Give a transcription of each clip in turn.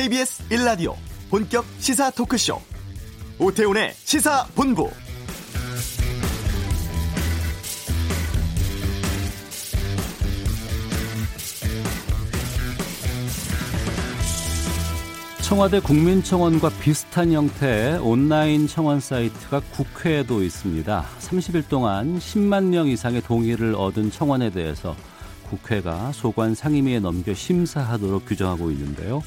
KBS 1라디오 본격 시사 토크쇼 오태훈의 시사본부 청와대 국민청원과 비슷한 형태의 온라인 청원 사이트가 국회에도 있습니다. 30일 동안 10만 명 이상의 동의를 얻은 청원에 대해서 국회가 소관 상임위에 넘겨 심사하도록 규정하고 있는데요.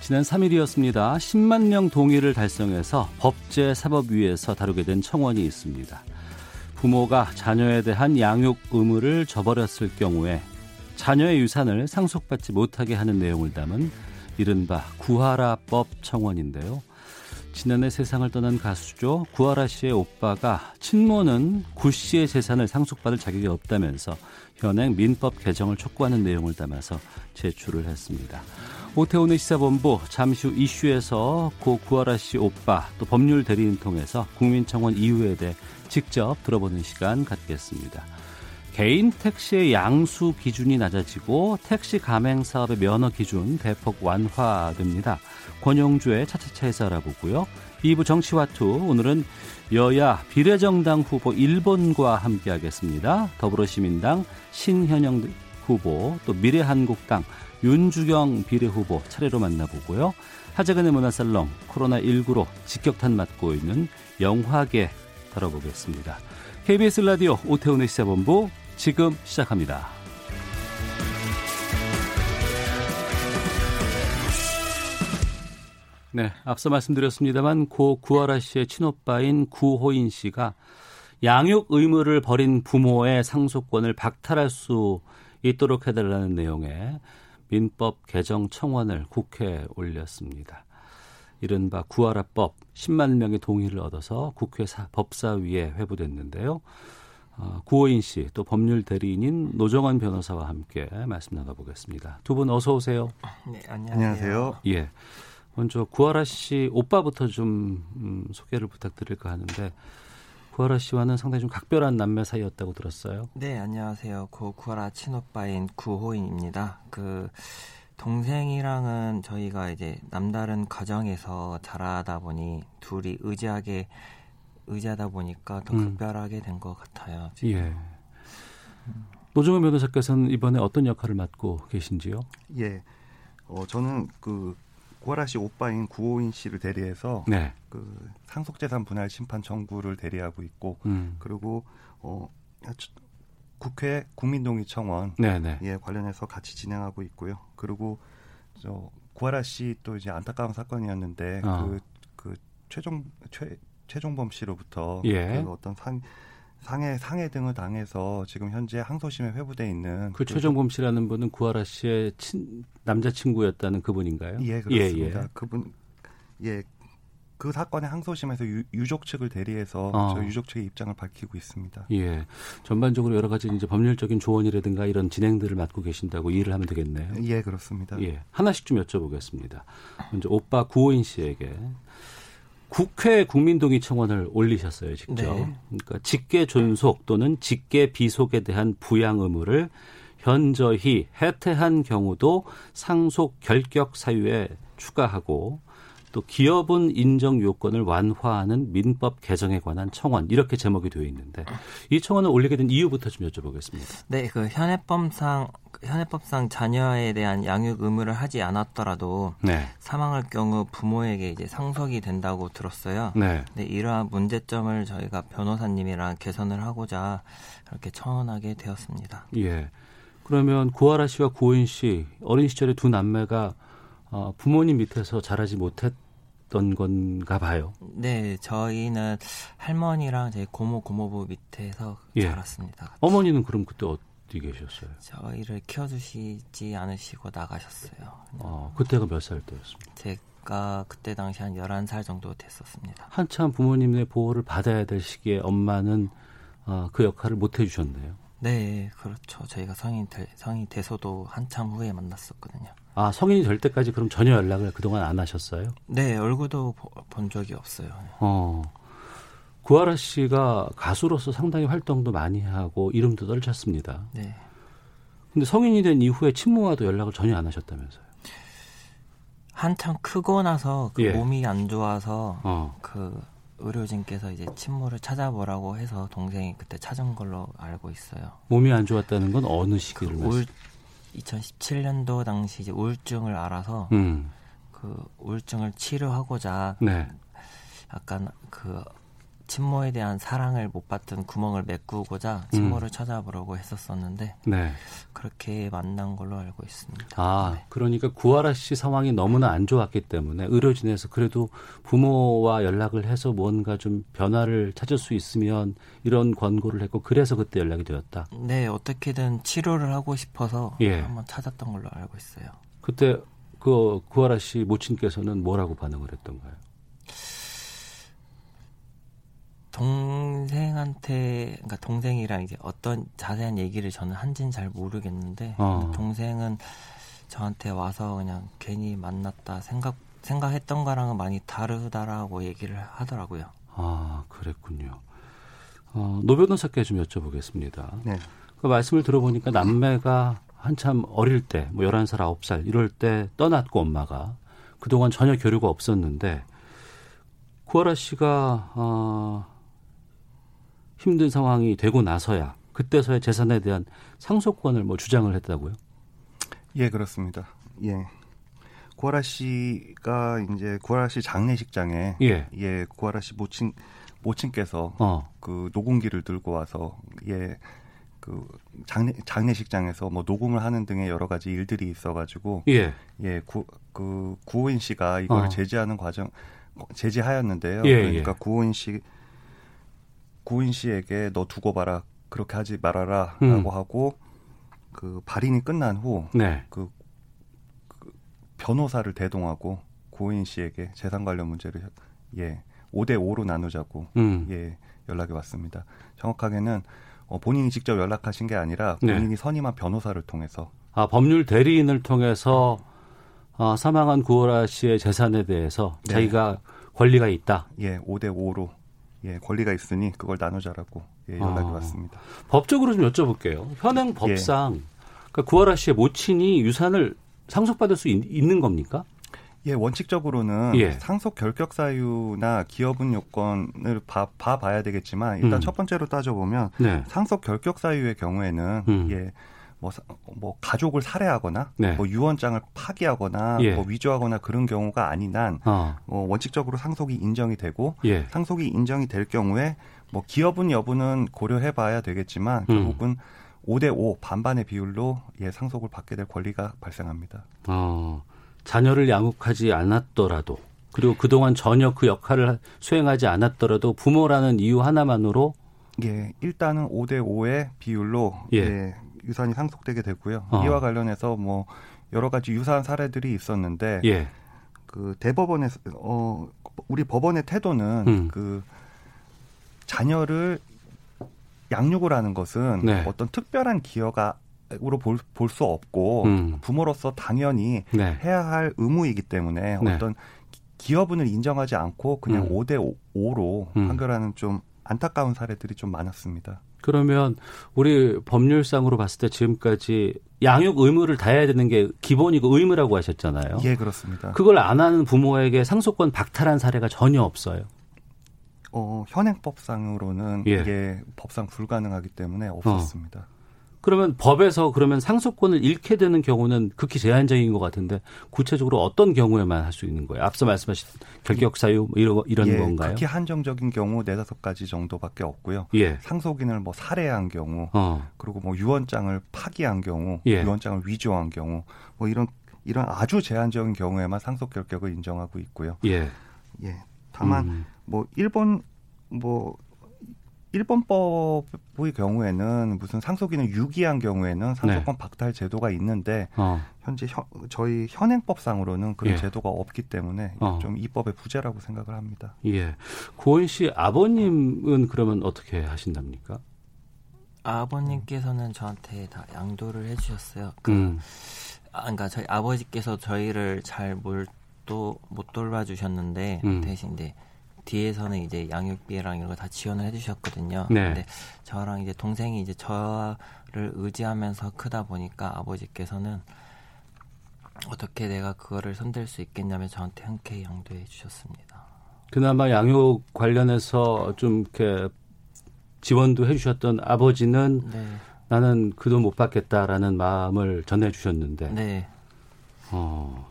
지난 3일이었습니다. 10만 명 동의를 달성해서 법제 사법위에서 다루게 된 청원이 있습니다. 부모가 자녀에 대한 양육 의무를 저버렸을 경우에 자녀의 유산을 상속받지 못하게 하는 내용을 담은 이른바 구하라법 청원인데요. 지난해 세상을 떠난 가수죠. 구하라 씨의 오빠가 친모는 구 씨의 재산을 상속받을 자격이 없다면서 현행 민법 개정을 촉구하는 내용을 담아서 제출을 했습니다. 오태훈의 시사본부 잠시 후 이슈에서 고 구하라 씨 오빠 또 법률 대리인 통해서 국민청원 이유에 대해 직접 들어보는 시간 갖겠습니다. 개인 택시의 양수 기준이 낮아지고 택시 가맹 사업의 면허 기준 대폭 완화됩니다. 권영주의 차차차에서 알아보고요. 2부 정치와투 오늘은 여야 비례정당 후보 1번과 함께하겠습니다. 더불어시민당 신현영 후보 또 미래한국당 윤주경 비례 후보 차례로 만나보고요. 하재근의 문화살롱 코로나19로 직격탄 맞고 있는 영화계 다뤄보겠습니다. KBS 라디오 오태훈의 시사본부 지금 시작합니다. 네, 앞서 말씀드렸습니다만 고 구하라 씨의 친오빠인 구호인 씨가 양육 의무를 벌인 부모의 상속권을 박탈할 수 있도록 해달라는 내용의 민법 개정 청원을 국회에 올렸습니다. 이른바 구하라법 10만 명의 동의를 얻어서 국회 법사위에 회부됐는데요. 어, 구호인 씨, 또 법률 대리인인 노정원 변호사와 함께 말씀 나눠보겠습니다. 두 분 어서 오세요. 네, 안녕하세요. 예. 먼저 구하라 씨 오빠부터 좀 음, 소개를 부탁드릴까 하는데 구하라 씨와는 상당히 좀 각별한 남매 사이였다고 들었어요. 네, 안녕하세요. 고 구하라 친오빠인 구호인입니다. 그 동생이랑은 저희가 이제 남다른 가정에서 자라다 보니 둘이 의지하게 의지하다 보니까 더 음. 극별하게 된것 같아요. 지금. 예. 노정은 변호사께서는 이번에 어떤 역할을 맡고 계신지요? 예. 어, 저는 그 구하라 씨 오빠인 구호인 씨를 대리해서 네. 그 상속재산 분할 심판 청구를 대리하고 있고 음. 그리고 어 국회 국민동의 청원 네네. 예 관련해서 같이 진행하고 있고요. 그리고 저 구하라 씨 또 이제 안타까운 사건이었는데 어. 그, 그 최종 최 최종범 씨로부터 예. 그 어떤 상 상해 상해 등을 당해서 지금 현재 항소심에 회부돼 있는 그, 그 최종범 씨라는 분은 구하라 씨의 친, 남자친구였다는 그분인가요? 예 그렇습니다. 예, 예. 그분 예. 그 사건의 항소심에서 유, 족 측을 대리해서 어. 저 유족 측의 입장을 밝히고 있습니다. 예, 전반적으로 여러 가지 이제 법률적인 조언이라든가 이런 진행들을 맡고 계신다고 이해를 하면 되겠네요. 예, 그렇습니다. 예, 하나씩 좀 여쭤보겠습니다. 먼저 오빠 구호인 씨에게 국회 국민동의 청원을 올리셨어요, 직접. 네. 그러니까 직계 존속 또는 직계 비속에 대한 부양 의무를 현저히 해태한 경우도 상속 결격 사유에 추가하고 또 기업은 인정 요건을 완화하는 민법 개정에 관한 청원 이렇게 제목이 되어 있는데 이 청원을 올리게 된 이유부터 좀 여쭤보겠습니다. 네, 그 현행법상 현행법상 자녀에 대한 양육 의무를 하지 않았더라도 네. 사망할 경우 부모에게 이제 상속이 된다고 들었어요. 네. 네, 이러한 문제점을 저희가 변호사님이랑 개선을 하고자 이렇게 청원하게 되었습니다. 예. 그러면 구하라 씨와 구호인 씨 어린 시절에 두 남매가 어, 부모님 밑에서 자라지 못했 던 건가 봐요. 네, 저희는 할머니랑 제 고모 고모부 밑에서 예. 자랐습니다. 어머니는 그럼 그때 어디 계셨어요? 저희를 키워주시지 않으시고 나가셨어요. 어, 그때가 몇 살 때였습니까? 제가 그때 당시 한 11살 정도 됐었습니다. 한참 부모님의 보호를 받아야 될 시기에 엄마는 어, 그 역할을 못 해주셨네요. 네, 그렇죠. 저희가 성인 되, 성인 돼서도 한참 후에 만났었거든요. 아 성인이 될 때까지 그럼 전혀 연락을 그동안 안 하셨어요? 네, 얼굴도 본 적이 없어요. 어. 구하라 씨가 가수로서 상당히 활동도 많이 하고 이름도 떨쳤습니다. 네. 근데 성인이 된 이후에 친모와도 연락을 전혀 안 하셨다면서요? 한참 크고 나서 그 예. 몸이 안 좋아서 어. 그 의료진께서 이제 친모를 찾아보라고 해서 동생이 그때 찾은 걸로 알고 있어요. 몸이 안 좋았다는 건 어느 시기를 그 울, 2017년도 당시 이제 우울증을 알아서 음. 그 우울증을 치료하고자 네. 약간 그 친모에 대한 사랑을 못 받던 구멍을 메꾸고자 친모를 음. 찾아보려고 했었었는데 네. 그렇게 만난 걸로 알고 있습니다. 아, 네. 그러니까 구하라 씨 상황이 너무나 안 좋았기 때문에 의료진에서 그래도 부모와 연락을 해서 뭔가 좀 변화를 찾을 수 있으면 이런 권고를 했고 그래서 그때 연락이 되었다. 네, 어떻게든 치료를 하고 싶어서 예. 한번 찾았던 걸로 알고 있어요. 그때 그 구하라 씨 모친께서는 뭐라고 반응을 했던가요? 동생한테 그러니까 동생이랑 이제 어떤 자세한 얘기를 저는 한지는 잘 모르겠는데 어. 동생은 저한테 와서 그냥 괜히 만났다 생각 생각했던 거랑은 많이 다르다라고 얘기를 하더라고요. 아 그랬군요. 어, 노 변호사께 좀 여쭤보겠습니다. 네. 그 말씀을 들어보니까 남매가 한참 어릴 때, 뭐 11살, 9살 이럴 때 떠났고 엄마가 그동안 전혀 교류가 없었는데 구하라 씨가 어, 힘든 상황이 되고 나서야 그때서야 재산에 대한 상속권을 뭐 주장을 했다고요? 예, 그렇습니다. 예. 구하라 씨가 이제 구하라 씨 장례식장에 예, 예 구하라 씨 모친 모친께서 어. 그 녹음기를 들고 와서 예. 그 장례 장례식장에서 뭐 녹음을 하는 등의 여러 가지 일들이 있어가지고 예, 예그 구호인 씨가 이걸 어. 제지하는 과정 제지하였는데요. 예, 그러니까 예. 구호인 씨 구인 씨에게 너 두고 봐라 그렇게 하지 말아라라고 음. 하고 그 발인이 끝난 후그 네. 그, 그 변호사를 대동하고 구인 씨에게 재산 관련 문제를 예 5대 5로 나누자고 음. 예 연락이 왔습니다. 정확하게는 어, 본인이 직접 연락하신 게 아니라 네. 본인이 네. 선임한 변호사를 통해서 아 법률 대리인을 통해서 아, 사망한 구호라 씨의 재산에 대해서 네. 자기가 권리가 있다. 예, 5대 5로 예, 권리가 있으니 그걸 나누자라고 예, 연락이 아, 왔습니다. 법적으로 좀 여쭤볼게요. 현행 법상 예. 그러니까 구하라 씨의 모친이 유산을 상속받을 수 있, 는 겁니까? 예, 원칙적으로는 예. 상속 결격 사유나 기여분 요건을 봐, 봐야 되겠지만 일단 음. 첫 번째로 따져보면 네. 상속 결격 사유의 경우에는 음. 예, 뭐, 뭐 가족을 살해하거나 네. 뭐 유언장을 파기하거나 예. 뭐 위조하거나 그런 경우가 아닌 한 어. 어, 원칙적으로 상속이 인정이 되고 예. 상속이 인정이 될 경우에 뭐 기업은 여부는 고려해 봐야 되겠지만 음. 결국은 음. 5대 5 반반의 비율로 예 상속을 받게 될 권리가 발생합니다. 어, 자녀를 양육하지 않았더라도 그리고 그동안 전혀 그 역할을 수행하지 않았더라도 부모라는 이유 하나만으로 예, 일단은 5대 5의 비율로 예. 예 유산이 상속되게 되고요. 어. 이와 관련해서 뭐 여러 가지 유사한 사례들이 있었는데 예. 그 대법원의 어 우리 법원의 태도는 음. 그 자녀를 양육을 하는 것은 네. 어떤 특별한 기여가 으로 볼 수 없고 음. 부모로서 당연히 네. 해야 할 의무이기 때문에 네. 어떤 기여분을 인정하지 않고 그냥 음. 5대 5로 음. 판결하는 좀 안타까운 사례들이 좀 많았습니다. 그러면 우리 법률상으로 봤을 때 지금까지 양육 의무를 다해야 되는 게 기본이고 의무라고 하셨잖아요. 예, 그렇습니다. 그걸 안 하는 부모에게 상속권 박탈한 사례가 전혀 없어요. 어, 현행법상으로는 예. 이게 법상 불가능하기 때문에 없었습니다. 어. 그러면 법에서 그러면 상속권을 잃게 되는 경우는 극히 제한적인 것 같은데 구체적으로 어떤 경우에만 할 수 있는 거예요? 앞서 말씀하신 결격 사유 뭐 이런 이런 예, 건가요? 극히 한정적인 경우 네다섯 가지 정도밖에 없고요. 예. 상속인을 뭐 살해한 경우, 어. 그리고 뭐 유언장을 파기한 경우, 예. 유언장을 위조한 경우, 뭐 이런 이런 아주 제한적인 경우에만 상속 결격을 인정하고 있고요. 예. 예. 다만 음. 뭐 일본 뭐 일본법의 경우에는 무슨 상속인을 유기한 경우에는 상속권 네. 박탈 제도가 있는데 어. 현재 현, 저희 현행법상으로는 그런 예. 제도가 없기 때문에 어. 좀 입법의 부재라고 생각을 합니다. 예. 고은 씨 아버님은 그러면 어떻게 하신답니까? 아버님께서는 저한테 다 양도를 해주셨어요. 그, 음. 아, 그러니까 저희 아버지께서 저희를 잘 못 돌봐주셨는데 음. 대신 이제 뒤에서는 이제 양육비랑 이런 거 다 지원을 해주셨거든요. 네. 근데 저랑 이제 동생이 이제 저를 의지하면서 크다 보니까 아버지께서는 어떻게 내가 그거를 손댈 수 있겠냐면 저한테 흔쾌히 양도해 주셨습니다. 그나마 양육 관련해서 좀 이렇게 지원도 해주셨던 아버지는 네. 나는 그돈못 받겠다라는 마음을 전해 주셨는데. 네. 어,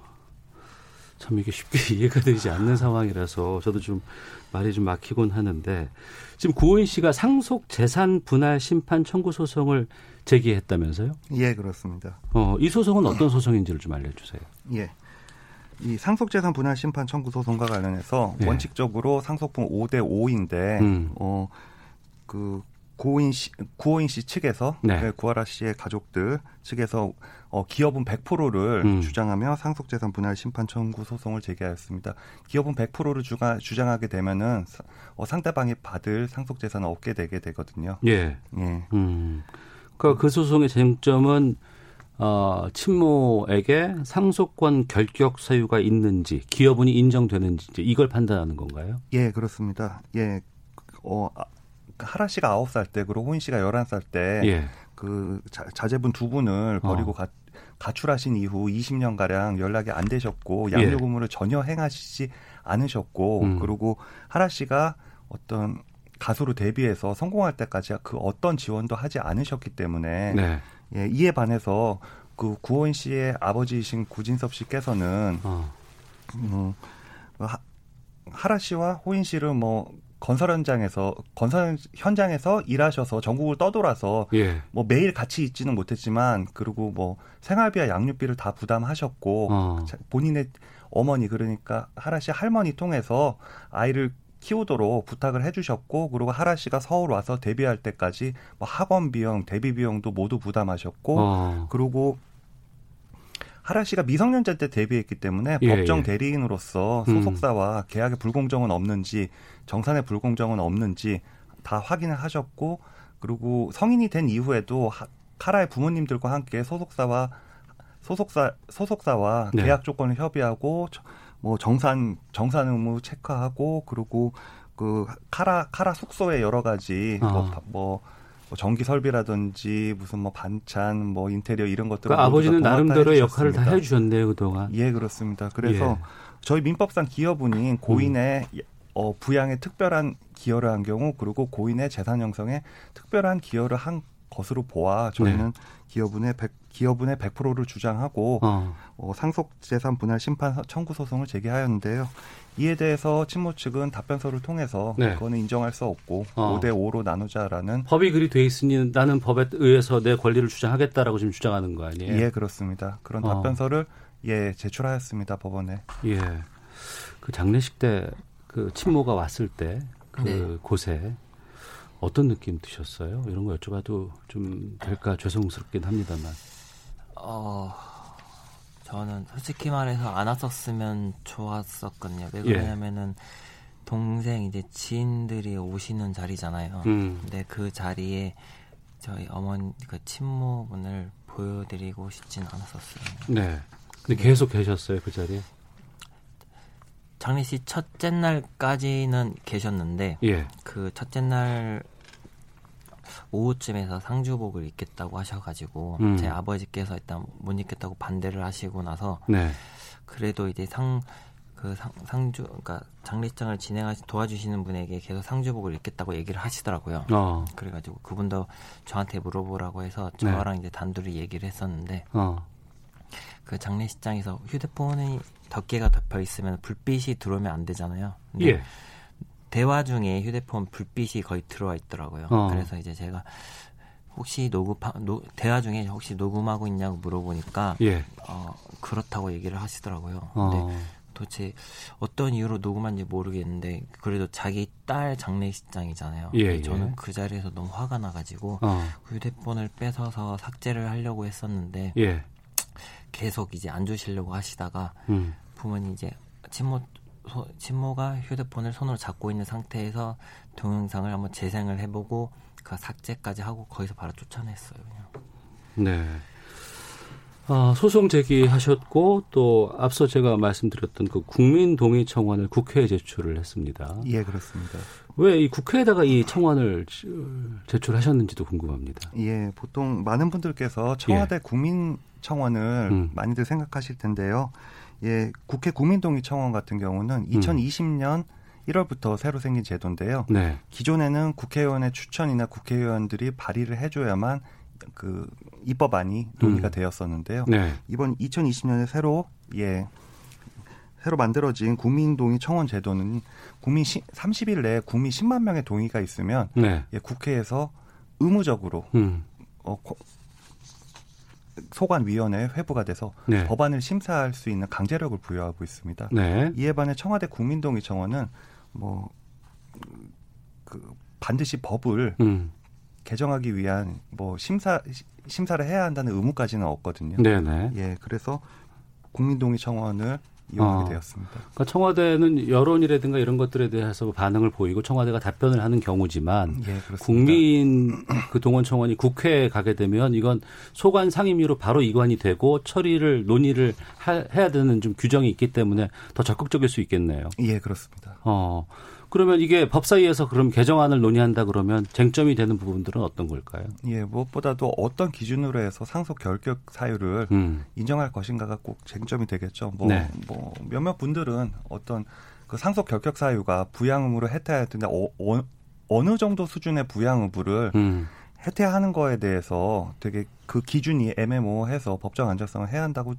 참 이게 쉽게 이해가 되지 않는 상황이라서 저도 좀 말이 좀 막히곤 하는데 지금 구호인 씨가 상속 재산 분할 심판 청구 소송을 제기했다면서요? 예, 그렇습니다. 어, 이 소송은 어떤 소송인지를 좀 알려주세요. 예. 이 상속재산 분할 심판 청구 소송과 관련해서 예. 원칙적으로 상속분 5대 5인데 음. 어그 구호인 씨, 구호인 씨 측에서 네. 그 구하라 씨의 가족들 측에서 어, 기업은 100%를 음. 주장하며 상속재산 분할 심판 청구 소송을 제기하였습니다. 기업은 100%를 주가, 주장하게 되면은 어, 상대방이 받을 상속재산을 얻게 되게 되거든요. 예. 예. 음. 그러니까 그 소송의 쟁점은 어, 친모에게 상속권 결격 사유가 있는지 기여분이 인정되는지 이걸 판단하는 건가요? 예, 그렇습니다. 예. 어, 하라 씨가 아홉 살 때, 그리고 호인 씨가 열한 살 때, 예. 그 자, 제분두 분을 버리고 어. 가, 가출하신 이후 20년 가량 연락이 안 되셨고 양육 예. 의무를 전혀 행하시지 않으셨고 음. 그리고 하라 씨가 어떤 가수로 데뷔해서 성공할 때까지 그 어떤 지원도 하지 않으셨기 때문에 네. 예, 이에 반해서 그 구호인 씨의 아버지이신 구진섭 씨께서는 어. 음, 하, 하라 씨와 호인 씨를 뭐 건설 현장에서 건설 현장에서 일하셔서 전국을 떠돌아서 예. 뭐 매일 같이 있지는 못했지만 그리고 뭐 생활비와 양육비를 다 부담하셨고 어. 본인의 어머니 그러니까 하라 씨 할머니 통해서 아이를 키우도록 부탁을 해주셨고 그리고 하라 씨가 서울 와서 데뷔할 때까지 뭐 학원 비용, 데뷔 비용도 모두 부담하셨고 어. 그리고 하라 씨가 미성년자 때 데뷔했기 때문에 예, 법정 예. 대리인으로서 음. 소속사와 음. 계약의 불공정은 없는지 정산의 불공정은 없는지 다 확인을 하셨고 그리고 성인이 된 이후에도 하, 카라의 부모님들과 함께 소속사와 소속사 소속사와 네. 계약 조건을 협의하고 뭐 정산 정산 의무 체크하고 그리고 그 카라 카라 숙소에 여러 가지 어. 뭐, 뭐 뭐 전기 설비라든지 무슨 뭐 반찬, 뭐 인테리어 이런 것들 그러니까 아버지는 나름대로 역할을 다 해주셨네요 그동안. 예 그렇습니다. 그래서 예. 저희 민법상 기여분인 고인의 음. 어, 부양에 특별한 기여를 한 경우 그리고 고인의 재산 형성에 특별한 기여를 한 것으로 보아 저희는 네. 기여분의 100, 기여분의 100%를 주장하고 어. 어, 상속 재산 분할 심판 청구 소송을 제기하였는데요. 이에 대해서 친모 측은 답변서를 통해서 네. 그거는 인정할 수 없고 어. 5대 5로 나누자라는 법이 그리 돼 있으니 나는 법에 의해서 내 권리를 주장하겠다라고 지금 주장하는 거 아니에요? 예, 그렇습니다. 그런 어. 답변서를 예 제출하였습니다 법원에. 예. 그 장례식 때 그 친모가 왔을 때그 네. 곳에 어떤 느낌 드셨어요? 이런 거 여쭤봐도 좀 될까 죄송스럽긴 합니다만. 어. 저는 솔직히 말해서 안 왔었으면 좋았었거든요. 왜 그러냐면은 예. 동생 이제 지인들이 오시는 자리잖아요. 음. 근데 그 자리에 저희 어머니 그 친모분을 보여드리고 싶진 않았었어요. 네. 근데 계속 계셨어요 그 자리에? 장례식 첫째 날까지는 계셨는데 예. 그 첫째 날 오후쯤에서 상주복을 입겠다고 하셔가지고 음. 제 아버지께서 일단 못 입겠다고 반대를 하시고 나서 네. 그래도 이제 상 그 상, 주 그러니까 장례식장을 진행하시 도와주시는 분에게 계속 상주복을 입겠다고 얘기를 하시더라고요. 어. 그래가지고 그분도 저한테 물어보라고 해서 저랑 네. 이제 단둘이 얘기를 했었는데 어. 그 장례식장에서 휴대폰이 덮개가 덮여 있으면 불빛이 들어오면 안 되잖아요. 예. 대화 중에 휴대폰 불빛이 거의 들어와 있더라고요. 어. 그래서 이제 제가 혹시 녹음 노, 대화 중에 혹시 녹음하고 있냐고 물어보니까 예. 어, 그렇다고 얘기를 하시더라고요. 어. 근데 도대체 어떤 이유로 녹음한지 모르겠는데 그래도 자기 딸 장례식장이잖아요. 예, 예. 저는 그 자리에서 너무 화가 나가지고 어. 그 휴대폰을 뺏어서 삭제를 하려고 했었는데 예. 계속 이제 안 주시려고 하시다가 음. 부모님 이제 친모 소, 친모가 휴대폰을 손으로 잡고 있는 상태에서 동영상을 한번 재생을 해보고 그 삭제까지 하고 거기서 바로 쫓아냈어요. 그냥. 네. 어, 소송 제기하셨고 또 앞서 제가 말씀드렸던 그 국민 동의 청원을 국회에 제출을 했습니다. 예, 그렇습니다. 왜 이 국회에다가 이 청원을 제출하셨는지도 궁금합니다. 예, 보통 많은 분들께서 청와대 예. 국민 청원을 음. 많이들 생각하실 텐데요. 예, 국회 국민 동의 청원 같은 경우는 2020년 음. 1월부터 새로 생긴 제도인데요. 네. 기존에는 국회의원의 추천이나 국회의원들이 발의를 해줘야만 그 입법안이 논의가 음. 되었었는데요. 네. 이번 2020년에 새로 예 새로 만들어진 국민동의 청원 제도는 국민 시, 30일 내에 국민 10만 명의 동의가 있으면 네. 예, 국회에서 의무적으로 음. 어, 소관위원회 회부가 돼서 네. 법안을 심사할 수 있는 강제력을 부여하고 있습니다. 네. 이에 반해 청와대 국민동의 청원은 뭐 그 반드시 법을 음. 개정하기 위한 뭐 심사 심사를 해야 한다는 의무까지는 없거든요. 네네. 예, 그래서 국민동의 청원을 이용하게 어. 되었습니다. 그러니까 청와대는 여론이라든가 이런 것들에 대해서 반응을 보이고 청와대가 답변을 하는 경우지만 예, 국민 그 동원 청원이 국회에 가게 되면 이건 소관 상임위로 바로 이관이 되고 처리를 논의를 하, 해야 되는 좀 규정이 있기 때문에 더 적극적일 수 있겠네요. 예, 그렇습니다. 어. 그러면 이게 법사위에서 그럼 개정안을 논의한다 그러면 쟁점이 되는 부분들은 어떤 걸까요? 예, 무엇보다도 어떤 기준으로 해서 상속 결격 사유를 음. 인정할 것인가가 꼭 쟁점이 되겠죠. 뭐, 네. 뭐 몇몇 분들은 어떤 그 상속 결격 사유가 부양 의무를 해태해야 되는데 어, 어, 어 느 정도 수준의 부양 의무를 음. 해태하는 거에 대해서 되게 그 기준이 애매모호해서 법적 안정성을 해야 한다고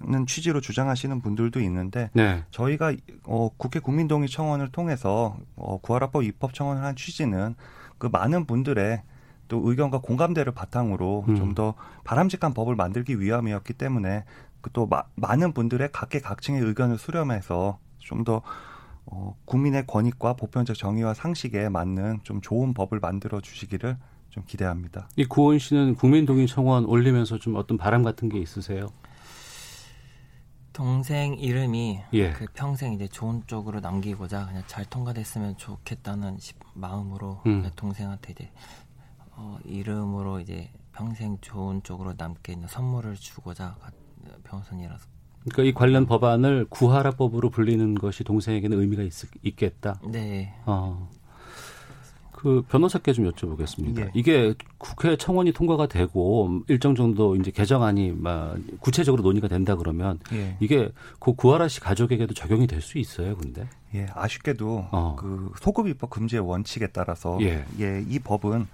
는 취지로 주장하시는 분들도 있는데 네. 저희가 어, 국회 국민동의 청원을 통해서 어, 구하라법 입법 청원을 한 취지는 그 많은 분들의 또 의견과 공감대를 바탕으로 음. 좀더 바람직한 법을 만들기 위함이었기 때문에 그또 많은 분들의 각계각층의 의견을 수렴해서 좀더 어, 국민의 권익과 보편적 정의와 상식에 맞는 좀 좋은 법을 만들어 주시기를 좀 기대합니다. 이 구원 씨는 국민동의 청원 올리면서 좀 어떤 바람 같은 게 있으세요? 동생 이름이 예. 그 평생 이제 좋은 쪽으로 남기고자 그냥 잘 통과됐으면 좋겠다는 마음으로 음. 동생한테 이제 어, 이름으로 이제 평생 좋은 쪽으로 남게 있는 선물을 주고자 변호사님이라서. 그러니까 이 관련 법안을 구하라법으로 불리는 것이 동생에게는 의미가 있, 있겠다. 네. 어. 그 변호사께 좀 여쭤보겠습니다. 예. 이게 국회 청원이 통과가 되고 일정 정도 이제 개정안이 막 구체적으로 논의가 된다 그러면 예. 이게 그 구하라 씨 가족에게도 적용이 될 수 있어요, 근데? 예, 아쉽게도 어. 그 소급 입법 금지의 원칙에 따라서 예, 예 이 법은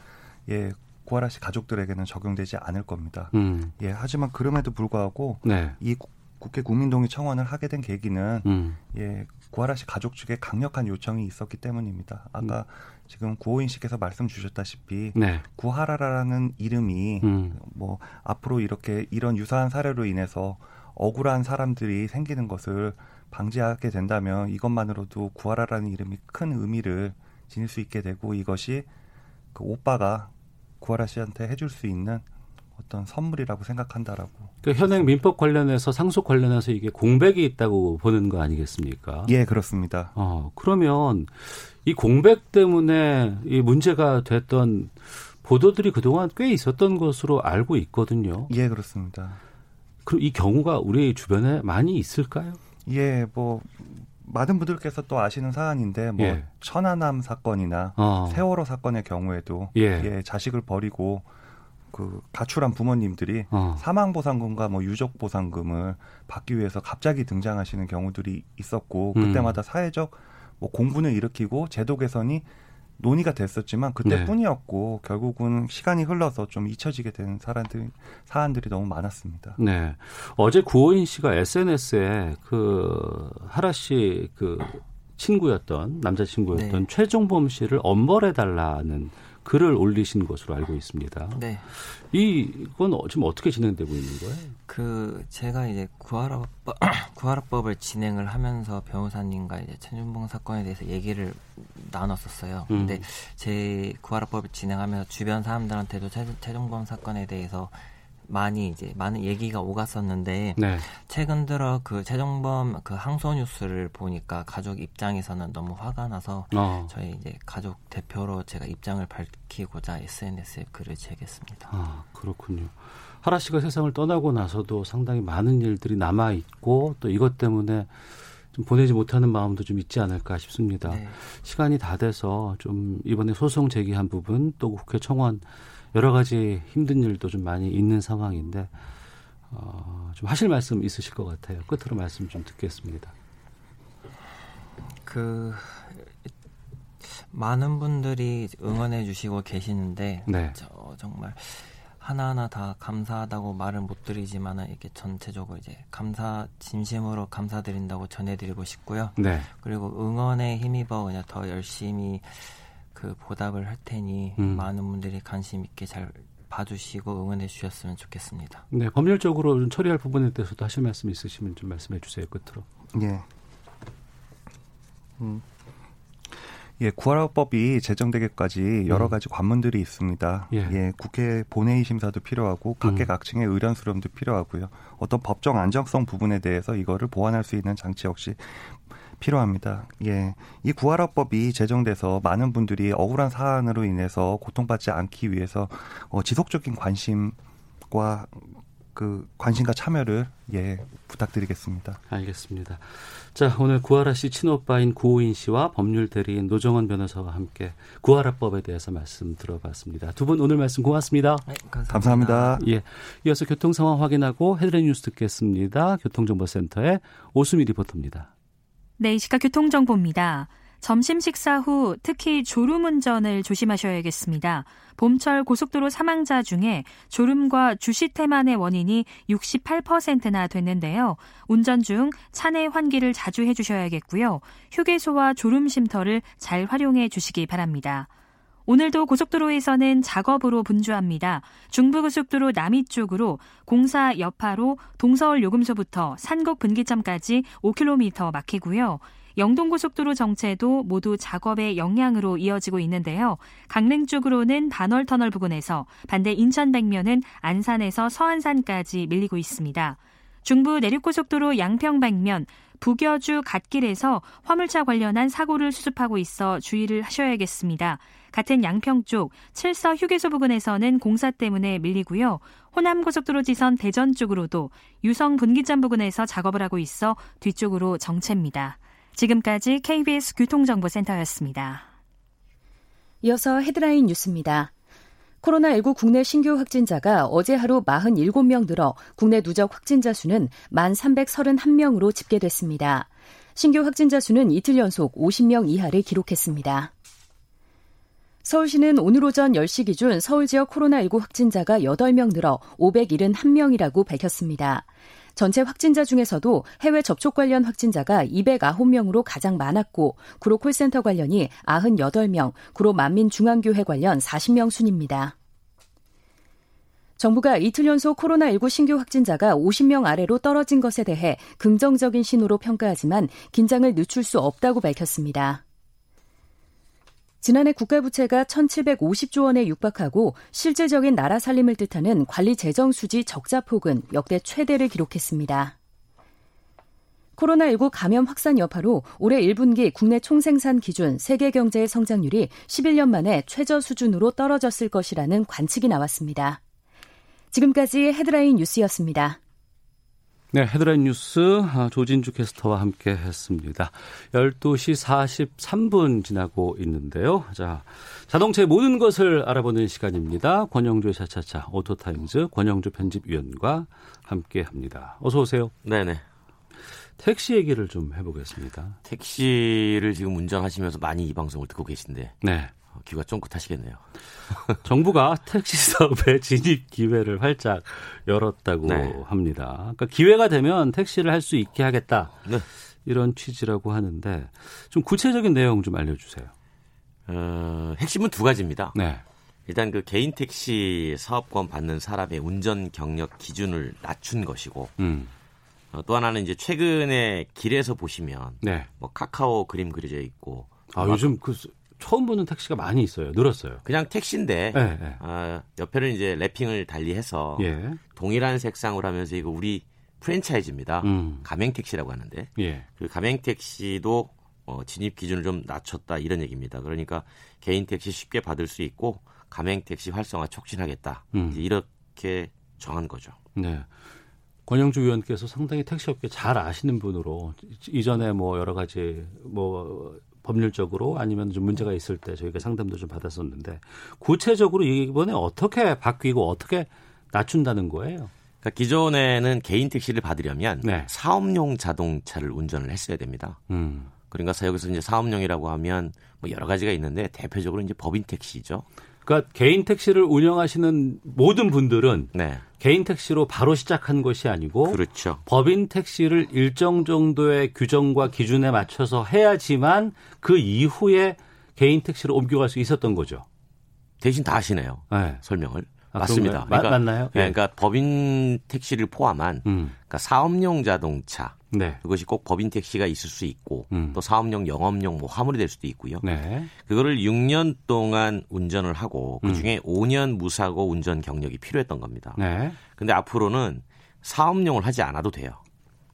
예 구하라 씨 가족들에게는 적용되지 않을 겁니다. 음. 예, 하지만 그럼에도 불구하고 네. 이 국회 국민동의 청원을 하게 된 계기는 음. 예 구하라 씨 가족 측에 강력한 요청이 있었기 때문입니다. 아까 음. 지금 구호인 씨께서 말씀 주셨다시피 네. 구하라라는 이름이 음. 뭐 앞으로 이렇게 이런 유사한 사례로 인해서 억울한 사람들이 생기는 것을 방지하게 된다면 이것만으로도 구하라라는 이름이 큰 의미를 지닐 수 있게 되고 이것이 그 오빠가 구하라 씨한테 해줄 수 있는 어떤 선물이라고 생각한다라고. 그 현행 민법 관련해서 상속 관련해서 이게 공백이 있다고 보는 거 아니겠습니까? 예, 그렇습니다. 어, 그러면 이 공백 때문에 이 문제가 됐던 보도들이 그동안 꽤 있었던 것으로 알고 있거든요. 예, 그렇습니다. 그럼 이 경우가 우리 주변에 많이 있을까요? 예, 뭐 많은 분들께서 또 아시는 사안인데 뭐 예. 천안함 사건이나 어. 세월호 사건의 경우에도 예. 예, 자식을 버리고 그 가출한 부모님들이 어. 사망 보상금과 뭐 유족 보상금을 받기 위해서 갑자기 등장하시는 경우들이 있었고 음. 그때마다 사회적 뭐 공분을 일으키고 제도 개선이 논의가 됐었지만 그때뿐이었고 네. 결국은 시간이 흘러서 좀 잊혀지게 된 사람들 사안들이 너무 많았습니다. 네. 어제 구호인 씨가 SNS에 그 하라 씨그 친구였던 남자 친구였던 네. 최종범 씨를 엄벌해 달라는 글을 올리신 것으로 알고 있습니다. 네. 이건 지금 어떻게 진행되고 있는 거예요? 그 제가 이제 구하라법 구하라법을 진행을 하면서 변호사님과 이제 천준봉 사건에 대해서 얘기를 나눴었어요. 음. 근데 제 구하라법을 진행하면서 주변 사람들한테도 최종범 사건에 대해서 많이 이제 많은 얘기가 오갔었는데 네. 최근 들어 그 최종범 그 항소 뉴스를 보니까 가족 입장에서는 너무 화가 나서 어. 저희 이제 가족 대표로 제가 입장을 밝히고자 SNS에 글을 제겠습니다. 아 그렇군요. 하라 씨가 세상을 떠나고 나서도 상당히 많은 일들이 남아 있고 또 이것 때문에 좀 보내지 못하는 마음도 좀 있지 않을까 싶습니다. 네. 시간이 다 돼서 좀 이번에 소송 제기한 부분 또 국회 청원 여러 가지 힘든 일도 좀 많이 있는 상황인데 어, 좀 하실 말씀 있으실 것 같아요. 끝으로 말씀 좀 듣겠습니다. 그 많은 분들이 응원해 주시고 계시는데 네. 저 정말 하나하나 다 감사하다고 말은 못 드리지만 이렇게 전체적으로 이제 감사 진심으로 감사드린다고 전해드리고 싶고요. 네. 그리고 응원에 힘입어 그냥 더 열심히 그 보답을 할 테니 음. 많은 분들이 관심 있게 잘 봐주시고 응원해 주셨으면 좋겠습니다. 네, 법률적으로 좀 처리할 부분에 대해서도 하실 말씀 있으시면 좀 말씀해 주세요. 끝으로. 예. 음. 예, 구하라법이 제정되기까지 여러 음. 가지 관문들이 있습니다. 예. 예. 국회 본회의 심사도 필요하고 각계각층의 음. 의견 수렴도 필요하고요. 어떤 법정 안정성 부분에 대해서 이거를 보완할 수 있는 장치 역시 필요합니다. 예. 이 구하라법이 제정돼서 많은 분들이 억울한 사안으로 인해서 고통받지 않기 위해서 어, 지속적인 관심과 그 관심과 참여를 예 부탁드리겠습니다. 알겠습니다. 자 오늘 구하라 씨 친오빠인 구호인 씨와 법률 대리인 노정원 변호사와 함께 구하라법에 대해서 말씀 들어봤습니다. 두 분 오늘 말씀 고맙습니다. 네, 감사합니다. 감사합니다. 예, 이어서 교통 상황 확인하고 헤드라인 뉴스 듣겠습니다. 교통정보센터의 오수미 리포터입니다. 네, 이 시각 교통정보입니다. 점심 식사 후 특히 졸음 운전을 조심하셔야겠습니다. 봄철 고속도로 사망자 중에 졸음과 주시 태만의 원인이 68%나 됐는데요. 운전 중 차내 환기를 자주 해주셔야겠고요. 휴게소와 졸음 쉼터를 잘 활용해 주시기 바랍니다. 오늘도 고속도로에서는 작업으로 분주합니다. 중부고속도로 남이 쪽으로 공사 여파로 동서울 요금소부터 산곡 분기점까지 5km 막히고요. 영동고속도로 정체도 모두 작업의 영향으로 이어지고 있는데요. 강릉 쪽으로는 반월터널 부근에서 반대 인천 백면은 안산에서 서안산까지 밀리고 있습니다. 중부 내륙고속도로 양평 방면 북여주 갓길에서 화물차 관련한 사고를 수습하고 있어 주의를 하셔야겠습니다. 같은 양평 쪽 칠서 휴게소 부근에서는 공사 때문에 밀리고요. 호남 고속도로 지선 대전 쪽으로도 유성 분기점 부근에서 작업을 하고 있어 뒤쪽으로 정체입니다. 지금까지 KBS 교통정보센터였습니다. 이어서 헤드라인 뉴스입니다. 코로나19 국내 신규 확진자가 어제 하루 47명 늘어 국내 누적 확진자 수는 1,331명으로 집계됐습니다. 신규 확진자 수는 이틀 연속 50명 이하를 기록했습니다. 서울시는 오늘 오전 10시 기준 서울 지역 코로나19 확진자가 8명 늘어 571명이라고 밝혔습니다. 전체 확진자 중에서도 해외 접촉 관련 확진자가 209명으로 가장 많았고 구로 콜센터 관련이 98명, 구로 만민중앙교회 관련 40명 순입니다. 정부가 이틀 연속 코로나19 신규 확진자가 50명 아래로 떨어진 것에 대해 긍정적인 신호로 평가하지만 긴장을 늦출 수 없다고 밝혔습니다. 지난해 국가 부채가 1,750조 원에 육박하고 실질적인 나라 살림을 뜻하는 관리 재정 수지 적자 폭은 역대 최대를 기록했습니다. 코로나19 감염 확산 여파로 올해 1분기 국내 총생산 기준 세계 경제의 성장률이 11년 만에 최저 수준으로 떨어졌을 것이라는 관측이 나왔습니다. 지금까지 헤드라인 뉴스였습니다. 네, 헤드라인 뉴스 아, 조진주 캐스터와 함께 했습니다. 12시 43분 지나고 있는데요. 자, 자동차의 모든 것을 알아보는 시간입니다. 권용주의 차차차 오토타임즈 권용주 편집위원과 함께 합니다. 어서 오세요. 네네. 택시 얘기를 좀 해보겠습니다. 택시를 지금 운전하시면서 많이 이 방송을 듣고 계신데. 네. 어, 귀가 쫑긋하시겠네요. 정부가 택시 사업의 진입 기회를 활짝 열었다고 네. 합니다. 그러니까 기회가 되면 택시를 할 수 있게 하겠다. 네. 이런 취지라고 하는데 좀 구체적인 내용 좀 알려주세요. 어, 핵심은 두 가지입니다. 네. 일단 그 개인 택시 사업권 받는 사람의 운전 경력 기준을 낮춘 것이고, 음. 어, 또 하나는 이제 최근에 길에서 보시면, 네. 뭐 카카오 그림 그려져 있고, 아 요즘 그 처음 보는 택시가 많이 있어요. 늘었어요. 그냥 택시인데 네, 네. 어, 옆에는 이제 랩핑을 달리해서 예. 동일한 색상으로 하면서 이거 우리 프랜차이즈입니다. 음. 가맹 택시라고 하는데 예. 그 가맹 택시도 어, 진입 기준을 좀 낮췄다 이런 얘기입니다. 그러니까 개인 택시 쉽게 받을 수 있고 가맹 택시 활성화 촉진하겠다. 음. 이렇게 정한 거죠. 네. 권영주 위원께서 상당히 택시업계 잘 아시는 분으로 이전에 뭐 여러 가지 뭐 법률적으로 아니면 좀 문제가 있을 때 저희가 상담도 좀 받았었는데 구체적으로 이번에 어떻게 바뀌고 어떻게 낮춘다는 거예요? 그러니까 기존에는 개인 택시를 받으려면 네. 사업용 자동차를 운전을 했어야 됩니다. 음. 그러니까 여기서 이제 사업용이라고 하면 뭐 여러 가지가 있는데 대표적으로 이제 법인 택시죠. 그러니까 개인 택시를 운영하시는 모든 분들은 네. 개인 택시로 바로 시작한 것이 아니고 그렇죠. 법인 택시를 일정 정도의 규정과 기준에 맞춰서 해야지만 그 이후에 개인 택시로 옮겨갈 수 있었던 거죠. 대신 다 하시네요. 네. 설명을. 아, 맞습니다. 그러니까, 맞나요? 네, 그러니까 법인 택시를 포함한 음. 그러니까 사업용 자동차 네. 그것이 꼭 법인 택시가 있을 수 있고 음. 또 사업용, 영업용 뭐 화물이 될 수도 있고요. 네. 그거를 6년 동안 운전을 하고 그 중에 음. 5년 무사고 운전 경력이 필요했던 겁니다. 네. 근데 앞으로는 사업용을 하지 않아도 돼요.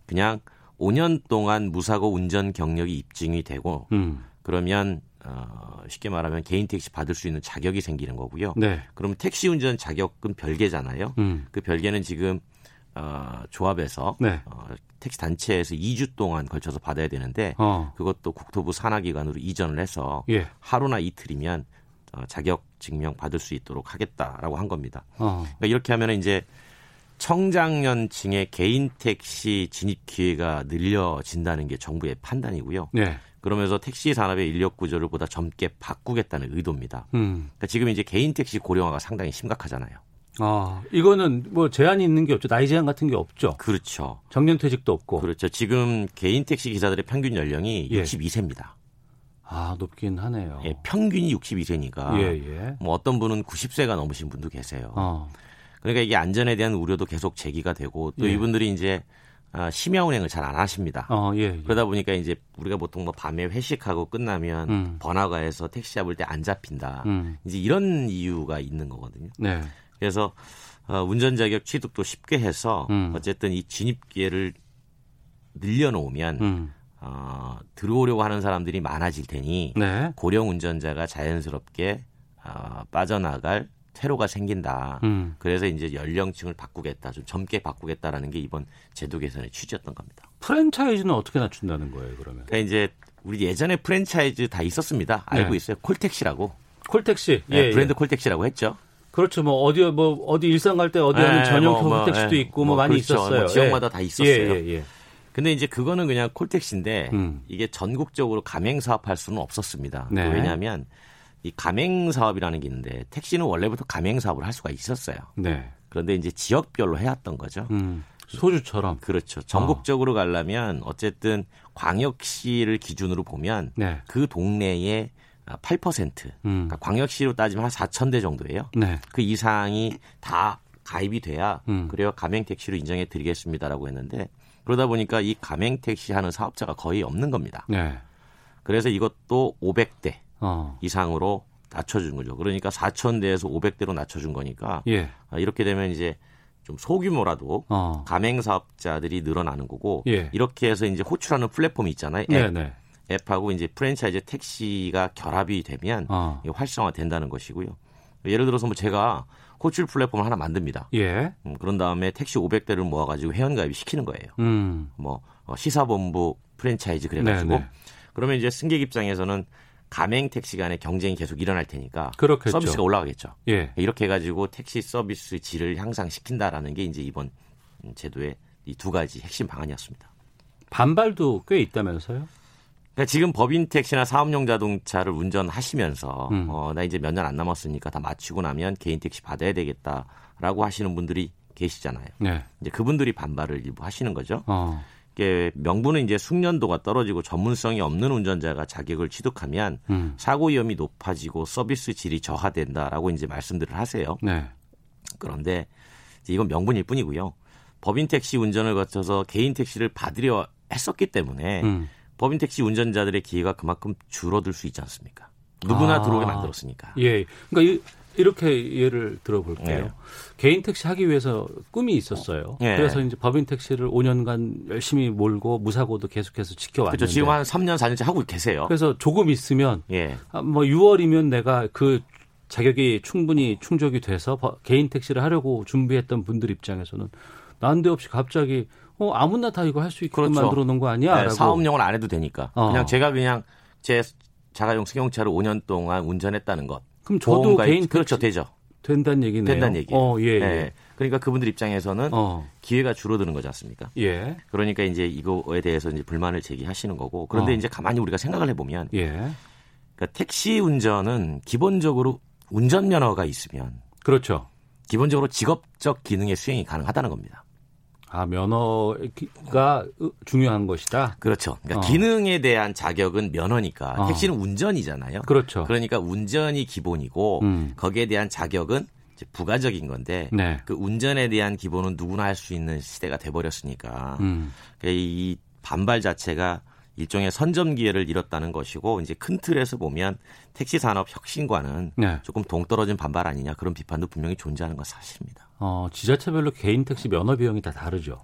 그냥 5년 동안 무사고 운전 경력이 입증이 되고 음. 그러면 어, 쉽게 말하면 개인 택시 받을 수 있는 자격이 생기는 거고요. 네. 그럼 택시 운전 자격은 별개잖아요. 음. 그 별개는 지금 어, 조합에서 네. 어, 택시 단체에서 2주 동안 걸쳐서 받아야 되는데 어. 그것도 국토부 산하기관으로 이전을 해서 예. 하루나 이틀이면 어, 자격 증명 받을 수 있도록 하겠다라고 한 겁니다. 어. 그러니까 이렇게 하면 이제 청장년층의 개인 택시 진입 기회가 늘려진다는 게 정부의 판단이고요. 네. 그러면서 택시 산업의 인력 구조를 보다 젊게 바꾸겠다는 의도입니다. 음. 그러니까 지금 이제 개인 택시 고령화가 상당히 심각하잖아요. 아, 이거는 뭐 제한이 있는 게 없죠. 나이 제한 같은 게 없죠. 그렇죠. 정년 퇴직도 없고. 그렇죠. 지금 개인 택시 기사들의 평균 연령이 예. 62세입니다. 아, 높긴 하네요. 예, 평균이 62세니까. 예, 예. 뭐 어떤 분은 90세가 넘으신 분도 계세요. 어. 그러니까 이게 안전에 대한 우려도 계속 제기가 되고 또 예. 이분들이 이제 아, 심야 운행을 잘 안 하십니다. 어, 예, 예. 그러다 보니까 이제 우리가 보통 뭐 밤에 회식하고 끝나면 음. 번화가에서 택시 잡을 때 안 잡힌다. 음. 이제 이런 이유가 있는 거거든요. 네. 그래서 어, 운전 자격 취득도 쉽게 해서 음. 어쨌든 이 진입 기회를 늘려놓으면 음. 어, 들어오려고 하는 사람들이 많아질 테니 네. 고령 운전자가 자연스럽게 어, 빠져나갈 퇴로가 생긴다. 음. 그래서 이제 연령층을 바꾸겠다, 좀 젊게 바꾸겠다라는 게 이번 제도 개선의 취지였던 겁니다. 프랜차이즈는 어떻게 낮춘다는 거예요, 그러면? 그러니까 이제 우리 예전에 프랜차이즈 다 있었습니다. 알고 네. 있어요. 콜택시라고. 콜택시. 네, 예, 브랜드 예. 콜택시라고 했죠. 그렇죠. 뭐 어디 뭐 어디 일산 갈 때 어디 하는 네, 전용 뭐, 콜택시도 뭐, 있고 뭐, 뭐 많이 그렇죠. 있었어요. 뭐 지역마다 예. 다 있었어요. 예, 예, 예. 근데 이제 그거는 그냥 콜택시인데 음. 이게 전국적으로 가맹 사업할 수는 없었습니다. 네. 왜냐하면 이 가맹 사업이라는 게 있는데 택시는 원래부터 가맹 사업을 할 수가 있었어요. 네. 그런데 이제 지역별로 해왔던 거죠. 음. 소주처럼. 그렇죠. 전국적으로 어. 가려면 어쨌든 광역시를 기준으로 보면 네. 그 동네에 8% 음. 그러니까 광역시로 따지면 한 4천 대 정도예요. 네. 그 이상이 다 가입이 돼야 음. 그래요 가맹 택시로 인정해 드리겠습니다라고 했는데 그러다 보니까 이 가맹 택시 하는 사업자가 거의 없는 겁니다. 네. 그래서 이것도 500대 어. 이상으로 낮춰준 거죠. 그러니까 4천 대에서 500대로 낮춰준 거니까 예. 아, 이렇게 되면 이제 좀 소규모라도 어. 가맹 사업자들이 늘어나는 거고 예. 이렇게 해서 이제 호출하는 플랫폼이 있잖아요. 앱. 네, 네. 앱하고 이제 프랜차이즈 택시가 결합이 되면 어. 활성화 된다는 것이고요. 예를 들어서 뭐 제가 호출 플랫폼을 하나 만듭니다. 예. 음, 그런 다음에 택시 500대를 모아가지고 회원가입 시키는 거예요. 음. 뭐 어, 시사본부 프랜차이즈 그래가지고 네네. 네. 그러면 이제 승객 입장에서는 가맹 택시 간의 경쟁이 계속 일어날 테니까 그렇겠죠. 서비스가 올라가겠죠. 예. 이렇게 해가지고 택시 서비스 질을 향상시킨다라는 게 이제 이번 제도의 이 두 가지 핵심 방안이었습니다. 반발도 꽤 있다면서요? 그러니까 지금 법인 택시나 사업용 자동차를 운전하시면서 음. 어, 나 이제 몇 년 안 남았으니까 다 마치고 나면 개인 택시 받아야 되겠다라고 하시는 분들이 계시잖아요. 네. 이제 그분들이 반발을 일부 하시는 거죠. 어. 이게 명분은 이제 숙련도가 떨어지고 전문성이 없는 운전자가 자격을 취득하면 음. 사고 위험이 높아지고 서비스 질이 저하된다라고 이제 말씀들을 하세요. 네. 그런데 이건 명분일 뿐이고요. 법인 택시 운전을 거쳐서 개인 택시를 받으려 했었기 때문에 음. 법인 택시 운전자들의 기회가 그만큼 줄어들 수 있지 않습니까? 누구나 아. 들어오게 만들었으니까. 예. 그러니까 이, 이렇게 예를 들어볼게요. 예. 개인 택시 하기 위해서 꿈이 있었어요. 예. 그래서 이제 법인 택시를 5년간 열심히 몰고 무사고도 계속해서 지켜왔는데. 그렇죠. 지금 한 3년 4년째 하고 계세요. 그래서 조금 있으면 예. 뭐 6월이면 내가 그 자격이 충분히 충족이 돼서 개인 택시를 하려고 준비했던 분들 입장에서는 난데없이 갑자기 어 아무나 다 이거 할 수 있게 그렇죠. 만들어 놓은 거 아니야? 네, 사업용을 안 해도 되니까. 어. 그냥 제가 그냥 제 자가용 승용차를 5년 동안 운전했다는 것. 그럼 저도 개인 그렇죠 되죠. 된다는 얘기네요. 된다는 얘기. 어, 예, 예. 네. 그러니까 그분들 입장에서는 어. 기회가 줄어드는 거지 않습니까? 예. 그러니까 이제 이거에 대해서 이제 불만을 제기하시는 거고 그런데 어. 이제 가만히 우리가 생각을 해보면 예. 그러니까 택시 운전은 기본적으로 운전 면허가 있으면 그렇죠. 기본적으로 직업적 기능의 수행이 가능하다는 겁니다. 아 면허가 중요한 것이다. 그렇죠. 그러니까 어. 기능에 대한 자격은 면허니까 어. 택시는 운전이잖아요. 그렇죠. 그러니까 운전이 기본이고 음. 거기에 대한 자격은 부가적인 건데 네. 그 운전에 대한 기본은 누구나 할 수 있는 시대가 돼버렸으니까 음. 그러니까 이 반발 자체가 일종의 선점 기회를 잃었다는 것이고 이제 큰 틀에서 보면 택시 산업 혁신과는 네. 조금 동떨어진 반발 아니냐 그런 비판도 분명히 존재하는 건 사실입니다. 어, 지자체별로 개인 택시 면허 비용이 다 다르죠.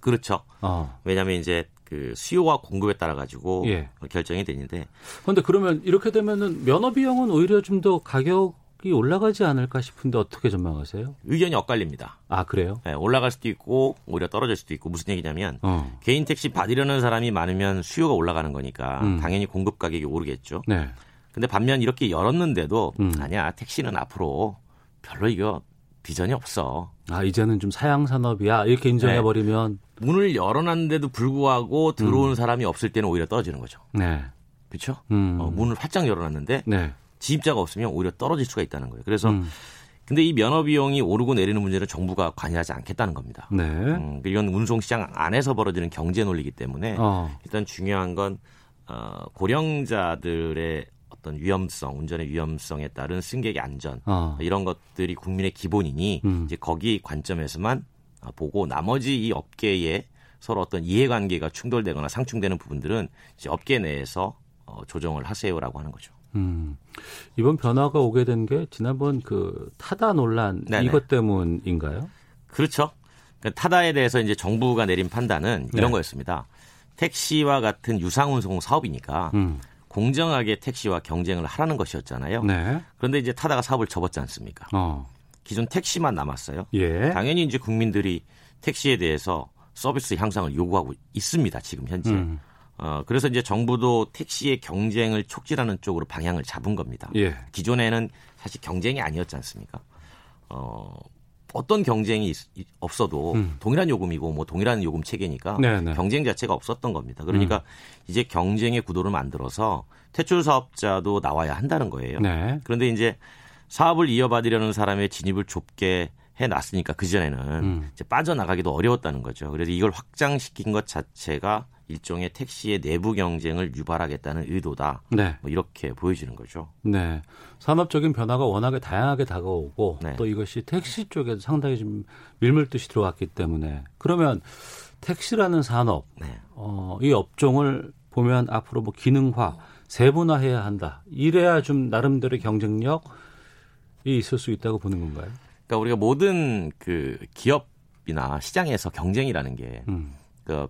그렇죠. 어. 왜냐하면 이제 그 수요와 공급에 따라 가지고 예. 결정이 되는데. 그런데 그러면 이렇게 되면은 면허 비용은 오히려 좀 더 가격 이 올라가지 않을까 싶은데 어떻게 전망하세요? 의견이 엇갈립니다. 아 그래요? 네, 올라갈 수도 있고 오히려 떨어질 수도 있고 무슨 얘기냐면 어. 개인 택시 받으려는 사람이 많으면 수요가 올라가는 거니까 음. 당연히 공급 가격이 오르겠죠. 네. 근데 반면 이렇게 열었는데도 음. 아니야 택시는 앞으로 별로 이거 비전이 없어. 아 이제는 좀 사양 산업이야 이렇게 인정해 버리면 네. 문을 열어놨는데도 불구하고 들어오는 음. 사람이 없을 때는 오히려 떨어지는 거죠. 네. 그렇죠? 음. 어, 문을 활짝 열어놨는데 네. 지입자가 없으면 오히려 떨어질 수가 있다는 거예요. 그래서 음. 근데 이 면허 비용이 오르고 내리는 문제는 정부가 관여하지 않겠다는 겁니다. 네. 음, 이건 운송 시장 안에서 벌어지는 경제 논리이기 때문에 어. 일단 중요한 건 어, 고령자들의 어떤 위험성, 운전의 위험성에 따른 승객의 안전 어. 이런 것들이 국민의 기본이니 음. 이제 거기 관점에서만 보고 나머지 이 업계에 서로 어떤 이해관계가 충돌되거나 상충되는 부분들은 이제 업계 내에서 어, 조정을 하세요라고 하는 거죠. 음. 이번 변화가 오게 된 게 지난번 그 타다 논란 네네. 이것 때문인가요? 그렇죠. 그러니까 타다에 대해서 이제 정부가 내린 판단은 이런 네. 거였습니다. 택시와 같은 유상운송 사업이니까 음. 공정하게 택시와 경쟁을 하라는 것이었잖아요. 네. 그런데 이제 타다가 사업을 접었지 않습니까? 어. 기존 택시만 남았어요. 예. 당연히 이제 국민들이 택시에 대해서 서비스 향상을 요구하고 있습니다. 지금 현재. 음. 어, 그래서 이제 정부도 택시의 경쟁을 촉진하는 쪽으로 방향을 잡은 겁니다. 예. 기존에는 사실 경쟁이 아니었지 않습니까? 어, 어떤 경쟁이 있, 없어도 음. 동일한 요금이고 뭐 동일한 요금 체계니까 네네. 네. 경쟁 자체가 없었던 겁니다. 그러니까 음. 이제 경쟁의 구도를 만들어서 퇴출 사업자도 나와야 한다는 거예요. 네. 그런데 이제 사업을 이어받으려는 사람의 진입을 좁게 해놨으니까 그 전에는 음. 이제 빠져나가기도 어려웠다는 거죠. 그래서 이걸 확장시킨 것 자체가 일종의 택시의 내부 경쟁을 유발하겠다는 의도다. 네. 뭐 이렇게 보여지는 거죠. 네. 산업적인 변화가 워낙에 다양하게 다가오고 네. 또 이것이 택시 쪽에도 상당히 좀 밀물듯이 들어왔기 때문에 그러면 택시라는 산업, 네. 어, 이 업종을 보면 앞으로 뭐 기능화, 세분화해야 한다. 이래야 좀 나름대로의 경쟁력이 있을 수 있다고 보는 건가요? 그러니까 우리가 모든 그 기업이나 시장에서 경쟁이라는 게 음. 그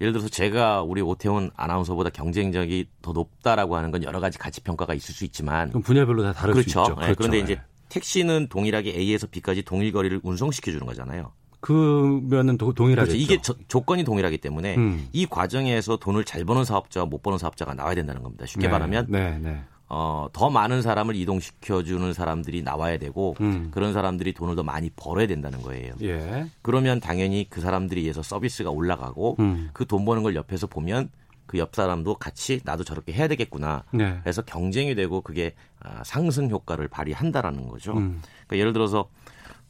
예를 들어서 제가 우리 오태훈 아나운서보다 경쟁력이 더 높다라고 하는 건 여러 가지 가치 평가가 있을 수 있지만 분야별로 다 다를 그렇죠. 수 있죠. 그렇죠. 네, 그런데 이제 택시는 동일하게 A에서 B까지 동일 거리를 운송시켜 주는 거잖아요. 그면은 동일하죠. 그렇죠. 이게 저, 조건이 동일하기 때문에 음. 이 과정에서 돈을 잘 버는 사업자와 못 버는 사업자가 나와야 된다는 겁니다. 쉽게 네, 말하면 네, 네. 어, 더 많은 사람을 이동시켜주는 사람들이 나와야 되고 음. 그런 사람들이 돈을 더 많이 벌어야 된다는 거예요. 예. 그러면 당연히 그 사람들이 의해서 서비스가 올라가고 음. 그돈 버는 걸 옆에서 보면 그 옆 사람도 같이 나도 저렇게 해야 되겠구나. 네. 그래서 경쟁이 되고 그게 아, 상승 효과를 발휘한다라는 거죠. 음. 그러니까 예를 들어서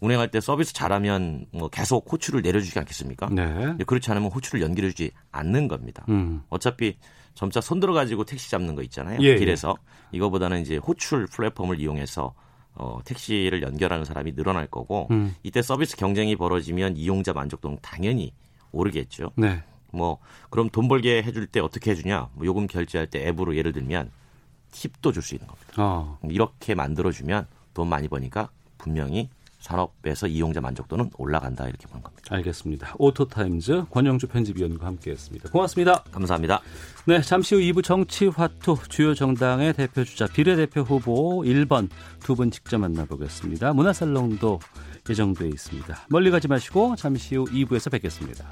운행할 때 서비스 잘하면 뭐 계속 호출을 내려주지 않겠습니까? 네. 그렇지 않으면 호출을 연결해주지 않는 겁니다. 음. 어차피 점차 손들어 가지고 택시 잡는 거 있잖아요. 예, 길에서 예. 이거보다는 이제 호출 플랫폼을 이용해서 어, 택시를 연결하는 사람이 늘어날 거고 음. 이때 서비스 경쟁이 벌어지면 이용자 만족도는 당연히 오르겠죠. 네. 뭐 그럼 돈 벌게 해줄 때 어떻게 해주냐? 뭐 요금 결제할 때 앱으로 예를 들면 팁도 줄 수 있는 겁니다. 어. 이렇게 만들어주면 돈 많이 버니까 분명히 산업에서 이용자 만족도는 올라간다 이렇게 보는 겁니다. 알겠습니다. 오토타임즈 권용주 편집위원과 함께했습니다. 고맙습니다. 감사합니다. 네, 잠시 후 2부 정치화투 주요 정당의 대표 주자 비례대표 후보 1번 두 분 직접 만나보겠습니다. 문화살롱도 예정돼 있습니다. 멀리 가지 마시고 잠시 후 2부에서 뵙겠습니다.